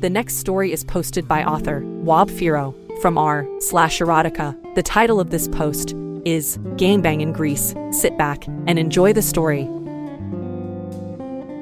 The next story is posted by author Wab Firo from r slash erotica. The title of this post is Gangbang in Greece. Sit back and enjoy the story.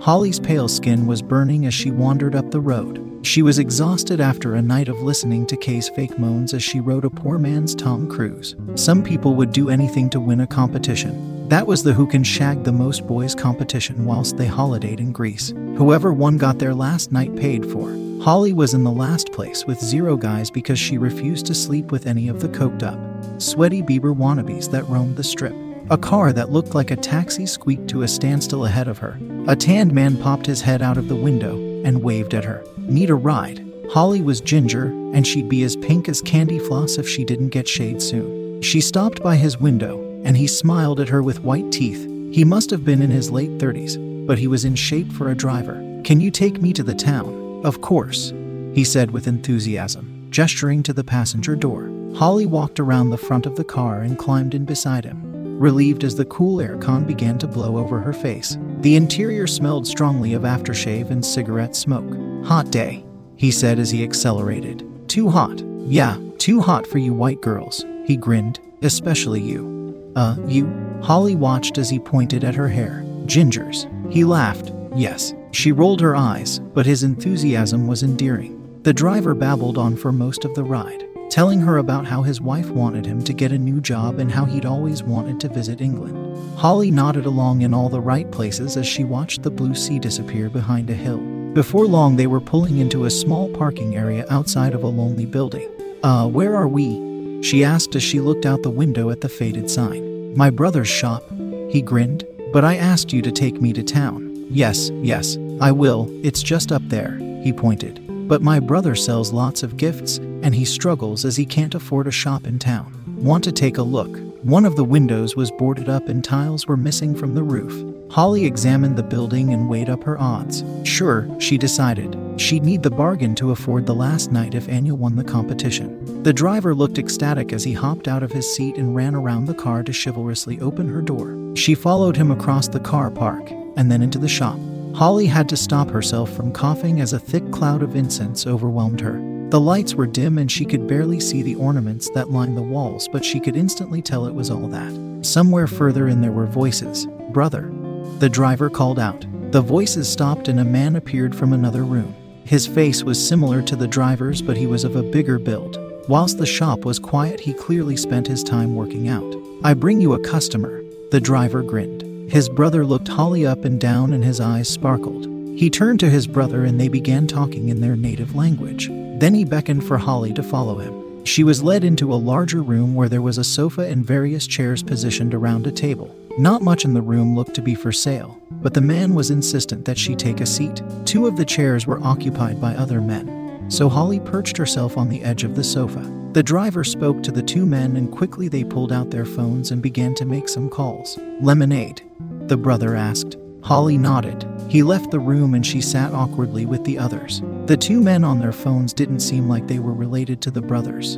Holly's pale skin was burning as she wandered up the road. She was exhausted after a night of listening to Kay's fake moans as she rode a poor man's Tom Cruise. Some people would do anything to win a competition. That was the Who Can Shag the Most Boys competition whilst they holidayed in Greece. Whoever won got their last night paid for. Holly was in the last place with zero guys because she refused to sleep with any of the coked up, sweaty Bieber wannabes that roamed the strip. A car that looked like a taxi squeaked to a standstill ahead of her. A tanned man popped his head out of the window and waved at her. Need a ride? Holly was ginger, and she'd be as pink as candy floss if she didn't get shade soon. She stopped by his window, and he smiled at her with white teeth. He must have been in his late 30s, but he was in shape for a driver. Can you take me to the town? Of course, he said with enthusiasm, gesturing to the passenger door. Holly walked around the front of the car and climbed in beside him relieved as the cool aircon began to blow over her face. The interior smelled strongly of aftershave and cigarette smoke. Hot day, he said as he accelerated. Too hot. Yeah, too hot for you white girls, he grinned, especially you. Uh, you? Holly watched as he pointed at her hair. Gingers. He laughed. Yes. She rolled her eyes, but his enthusiasm was endearing. The driver babbled on for most of the ride telling her about how his wife wanted him to get a new job and how he'd always wanted to visit England. Holly nodded along in all the right places as she watched the blue sea disappear behind a hill. Before long, they were pulling into a small parking area outside of a lonely building. Uh, where are we? She asked as she looked out the window at the faded sign. My brother's shop, he grinned. But I asked you to take me to town. Yes, yes, I will. It's just up there, he pointed. But my brother sells lots of gifts, and he struggles as he can't afford a shop in town. Want to take a look? One of the windows was boarded up and tiles were missing from the roof. Holly examined the building and weighed up her odds. Sure, she decided. She'd need the bargain to afford the last night if Anya won the competition. The driver looked ecstatic as he hopped out of his seat and ran around the car to chivalrously open her door. She followed him across the car park and then into the shop. Holly had to stop herself from coughing as a thick cloud of incense overwhelmed her. The lights were dim and she could barely see the ornaments that lined the walls, but she could instantly tell it was all that. Somewhere further in there were voices. Brother. The driver called out. The voices stopped and a man appeared from another room. His face was similar to the driver's, but he was of a bigger build. Whilst the shop was quiet, he clearly spent his time working out. I bring you a customer. The driver grinned. His brother looked Holly up and down and his eyes sparkled. He turned to his brother and they began talking in their native language. Then he beckoned for Holly to follow him. She was led into a larger room where there was a sofa and various chairs positioned around a table. Not much in the room looked to be for sale, but the man was insistent that she take a seat. Two of the chairs were occupied by other men, so Holly perched herself on the edge of the sofa. The driver spoke to the two men and quickly they pulled out their phones and began to make some calls. Lemonade? The brother asked. Holly nodded. He left the room and she sat awkwardly with the others. The two men on their phones didn't seem like they were related to the brothers.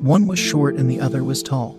One was short and the other was tall.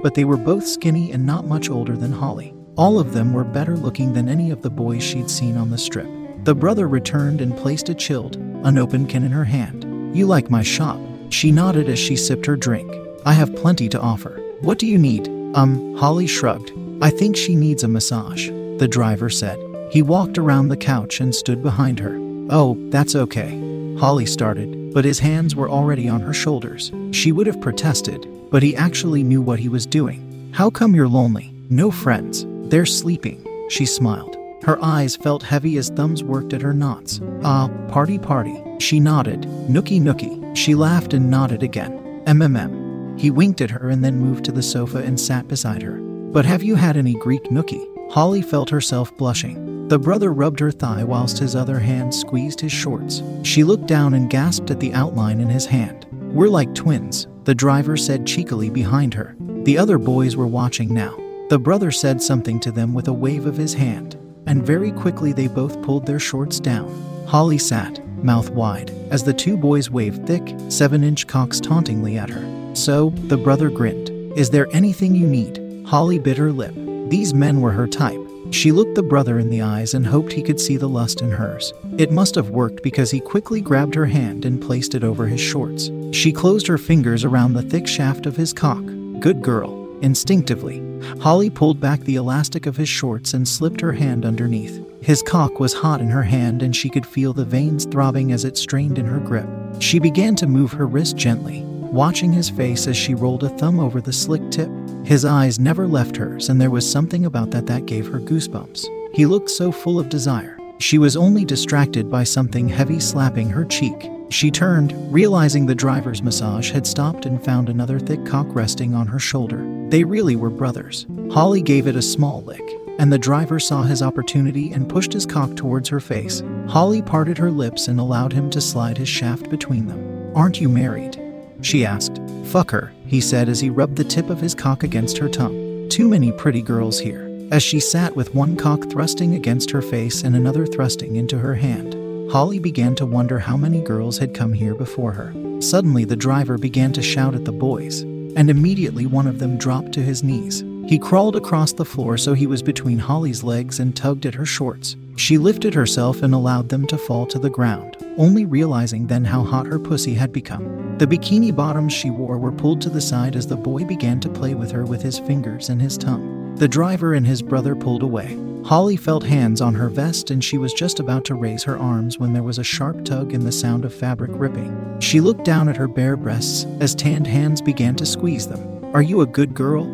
But they were both skinny and not much older than Holly. All of them were better looking than any of the boys she'd seen on the strip. The brother returned and placed a chilled, unopened can in her hand. You like my shop? She nodded as she sipped her drink. I have plenty to offer. What do you need? Um, Holly shrugged. I think she needs a massage the driver said. He walked around the couch and stood behind her. Oh, that's okay. Holly started, but his hands were already on her shoulders. She would have protested, but he actually knew what he was doing. How come you're lonely? No friends. They're sleeping. She smiled. Her eyes felt heavy as thumbs worked at her knots. Ah, party party. She nodded. Nookie nookie. She laughed and nodded again. MMM. He winked at her and then moved to the sofa and sat beside her. But have you had any Greek nookie? Holly felt herself blushing. The brother rubbed her thigh whilst his other hand squeezed his shorts. She looked down and gasped at the outline in his hand. We're like twins, the driver said cheekily behind her. The other boys were watching now. The brother said something to them with a wave of his hand, and very quickly they both pulled their shorts down. Holly sat, mouth wide, as the two boys waved thick, seven inch cocks tauntingly at her. So, the brother grinned. Is there anything you need? Holly bit her lip. These men were her type. She looked the brother in the eyes and hoped he could see the lust in hers. It must have worked because he quickly grabbed her hand and placed it over his shorts. She closed her fingers around the thick shaft of his cock. Good girl. Instinctively, Holly pulled back the elastic of his shorts and slipped her hand underneath. His cock was hot in her hand and she could feel the veins throbbing as it strained in her grip. She began to move her wrist gently, watching his face as she rolled a thumb over the slick tip. His eyes never left hers, and there was something about that that gave her goosebumps. He looked so full of desire. She was only distracted by something heavy slapping her cheek. She turned, realizing the driver's massage had stopped and found another thick cock resting on her shoulder. They really were brothers. Holly gave it a small lick, and the driver saw his opportunity and pushed his cock towards her face. Holly parted her lips and allowed him to slide his shaft between them. Aren't you married? She asked. Fuck her, he said as he rubbed the tip of his cock against her tongue. Too many pretty girls here. As she sat with one cock thrusting against her face and another thrusting into her hand, Holly began to wonder how many girls had come here before her. Suddenly, the driver began to shout at the boys, and immediately one of them dropped to his knees. He crawled across the floor so he was between Holly's legs and tugged at her shorts. She lifted herself and allowed them to fall to the ground, only realizing then how hot her pussy had become. The bikini bottoms she wore were pulled to the side as the boy began to play with her with his fingers and his tongue. The driver and his brother pulled away. Holly felt hands on her vest and she was just about to raise her arms when there was a sharp tug and the sound of fabric ripping. She looked down at her bare breasts as tanned hands began to squeeze them. Are you a good girl?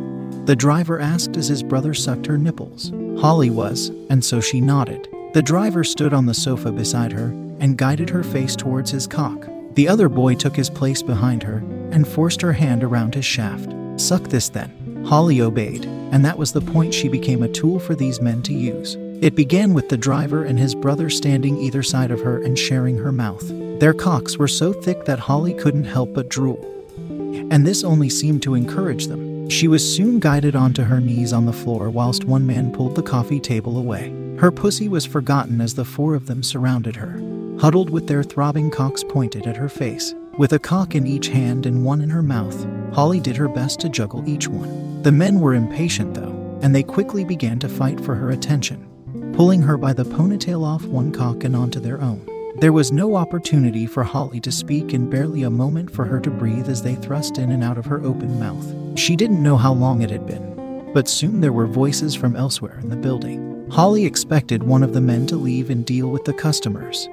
The driver asked as his brother sucked her nipples. Holly was, and so she nodded. The driver stood on the sofa beside her and guided her face towards his cock. The other boy took his place behind her and forced her hand around his shaft. Suck this then. Holly obeyed, and that was the point she became a tool for these men to use. It began with the driver and his brother standing either side of her and sharing her mouth. Their cocks were so thick that Holly couldn't help but drool. And this only seemed to encourage them. She was soon guided onto her knees on the floor whilst one man pulled the coffee table away. Her pussy was forgotten as the four of them surrounded her, huddled with their throbbing cocks pointed at her face. With a cock in each hand and one in her mouth, Holly did her best to juggle each one. The men were impatient, though, and they quickly began to fight for her attention, pulling her by the ponytail off one cock and onto their own. There was no opportunity for Holly to speak and barely a moment for her to breathe as they thrust in and out of her open mouth. She didn't know how long it had been, but soon there were voices from elsewhere in the building. Holly expected one of the men to leave and deal with the customers,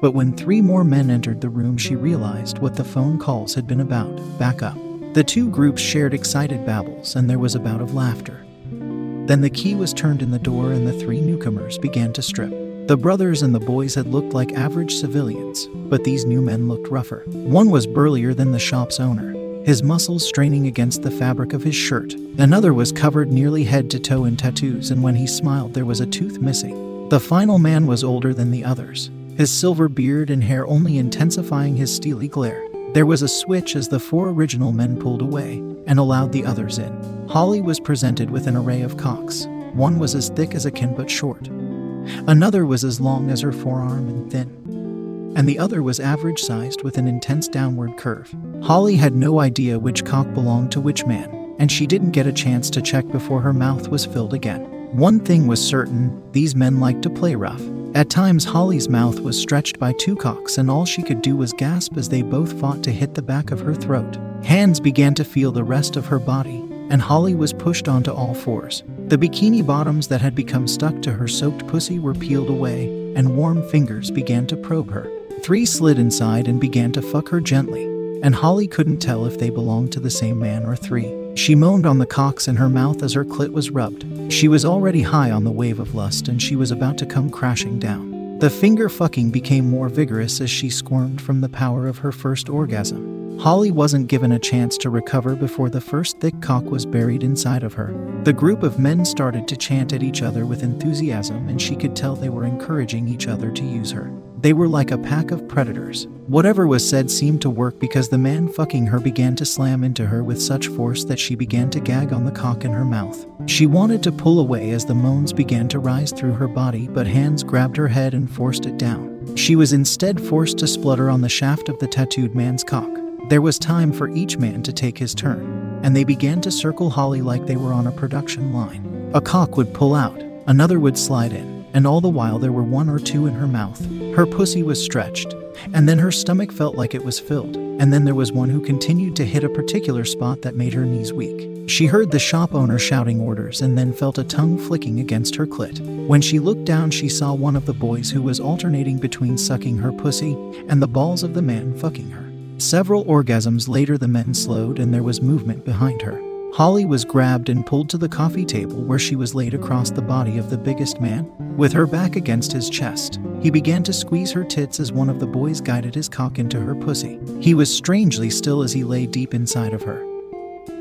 but when three more men entered the room, she realized what the phone calls had been about. Back up. The two groups shared excited babbles, and there was a bout of laughter. Then the key was turned in the door, and the three newcomers began to strip. The brothers and the boys had looked like average civilians, but these new men looked rougher. One was burlier than the shop's owner, his muscles straining against the fabric of his shirt. Another was covered nearly head to toe in tattoos, and when he smiled, there was a tooth missing. The final man was older than the others, his silver beard and hair only intensifying his steely glare. There was a switch as the four original men pulled away and allowed the others in. Holly was presented with an array of cocks. One was as thick as a kin but short. Another was as long as her forearm and thin. And the other was average sized with an intense downward curve. Holly had no idea which cock belonged to which man, and she didn't get a chance to check before her mouth was filled again. One thing was certain these men liked to play rough. At times, Holly's mouth was stretched by two cocks, and all she could do was gasp as they both fought to hit the back of her throat. Hands began to feel the rest of her body, and Holly was pushed onto all fours. The bikini bottoms that had become stuck to her soaked pussy were peeled away, and warm fingers began to probe her. Three slid inside and began to fuck her gently, and Holly couldn't tell if they belonged to the same man or three. She moaned on the cocks in her mouth as her clit was rubbed. She was already high on the wave of lust and she was about to come crashing down. The finger fucking became more vigorous as she squirmed from the power of her first orgasm. Holly wasn't given a chance to recover before the first thick cock was buried inside of her. The group of men started to chant at each other with enthusiasm, and she could tell they were encouraging each other to use her. They were like a pack of predators. Whatever was said seemed to work because the man fucking her began to slam into her with such force that she began to gag on the cock in her mouth. She wanted to pull away as the moans began to rise through her body, but hands grabbed her head and forced it down. She was instead forced to splutter on the shaft of the tattooed man's cock. There was time for each man to take his turn, and they began to circle Holly like they were on a production line. A cock would pull out, another would slide in, and all the while there were one or two in her mouth. Her pussy was stretched, and then her stomach felt like it was filled, and then there was one who continued to hit a particular spot that made her knees weak. She heard the shop owner shouting orders and then felt a tongue flicking against her clit. When she looked down, she saw one of the boys who was alternating between sucking her pussy and the balls of the man fucking her. Several orgasms later, the men slowed and there was movement behind her. Holly was grabbed and pulled to the coffee table where she was laid across the body of the biggest man, with her back against his chest. He began to squeeze her tits as one of the boys guided his cock into her pussy. He was strangely still as he lay deep inside of her.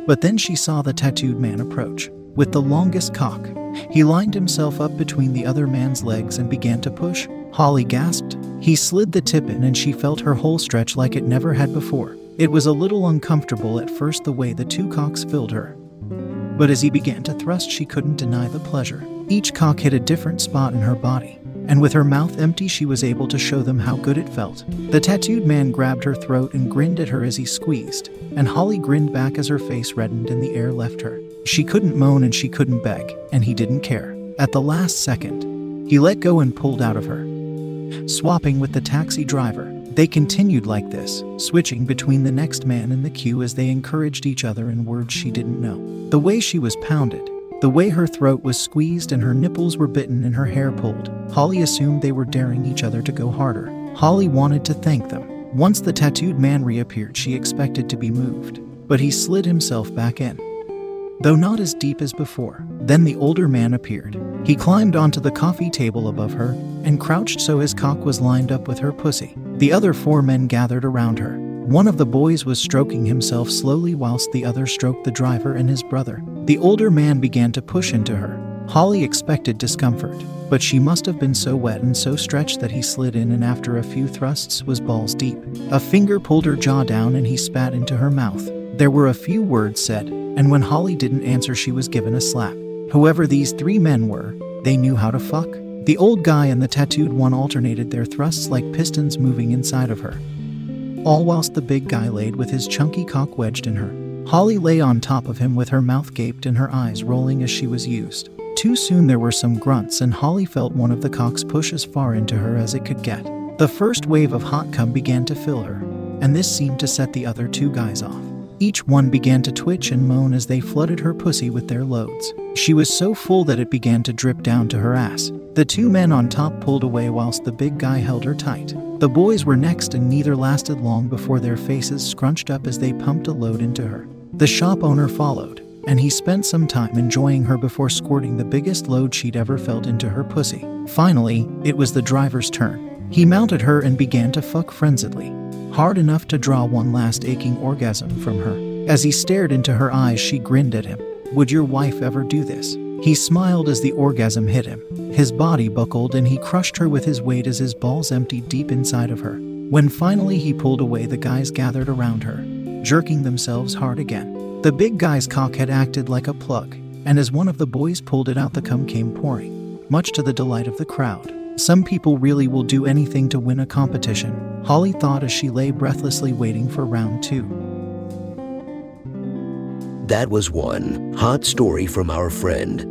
But then she saw the tattooed man approach. With the longest cock, he lined himself up between the other man's legs and began to push, Holly gasped. He slid the tip in and she felt her hole stretch like it never had before. It was a little uncomfortable at first the way the two cocks filled her. But as he began to thrust, she couldn't deny the pleasure. Each cock hit a different spot in her body, and with her mouth empty, she was able to show them how good it felt. The tattooed man grabbed her throat and grinned at her as he squeezed, and Holly grinned back as her face reddened and the air left her. She couldn't moan and she couldn't beg, and he didn't care. At the last second, he let go and pulled out of her swapping with the taxi driver. They continued like this, switching between the next man in the queue as they encouraged each other in words she didn't know. The way she was pounded, the way her throat was squeezed and her nipples were bitten and her hair pulled, Holly assumed they were daring each other to go harder. Holly wanted to thank them. Once the tattooed man reappeared, she expected to be moved, but he slid himself back in though not as deep as before. Then the older man appeared. He climbed onto the coffee table above her and crouched so his cock was lined up with her pussy. The other four men gathered around her. One of the boys was stroking himself slowly whilst the other stroked the driver and his brother. The older man began to push into her. Holly expected discomfort, but she must have been so wet and so stretched that he slid in and after a few thrusts was balls deep. A finger pulled her jaw down and he spat into her mouth. There were a few words said, and when Holly didn't answer, she was given a slap. Whoever these three men were, they knew how to fuck. The old guy and the tattooed one alternated their thrusts like pistons moving inside of her. All whilst the big guy laid with his chunky cock wedged in her. Holly lay on top of him with her mouth gaped and her eyes rolling as she was used. Too soon there were some grunts, and Holly felt one of the cocks push as far into her as it could get. The first wave of hot cum began to fill her, and this seemed to set the other two guys off. Each one began to twitch and moan as they flooded her pussy with their loads. She was so full that it began to drip down to her ass. The two men on top pulled away whilst the big guy held her tight. The boys were next, and neither lasted long before their faces scrunched up as they pumped a load into her. The shop owner followed, and he spent some time enjoying her before squirting the biggest load she'd ever felt into her pussy. Finally, it was the driver's turn. He mounted her and began to fuck frenziedly hard enough to draw one last aching orgasm from her. As he stared into her eyes, she grinned at him. Would your wife ever do this? He smiled as the orgasm hit him. His body buckled and he crushed her with his weight as his balls emptied deep inside of her. When finally he pulled away, the guys gathered around her, jerking themselves hard again. The big guy's cock had acted like a plug, and as one of the boys pulled it out, the cum came pouring, much to the delight of the crowd. Some people really will do anything to win a competition, Holly thought as she lay breathlessly waiting for round two. That was one hot story from our friend.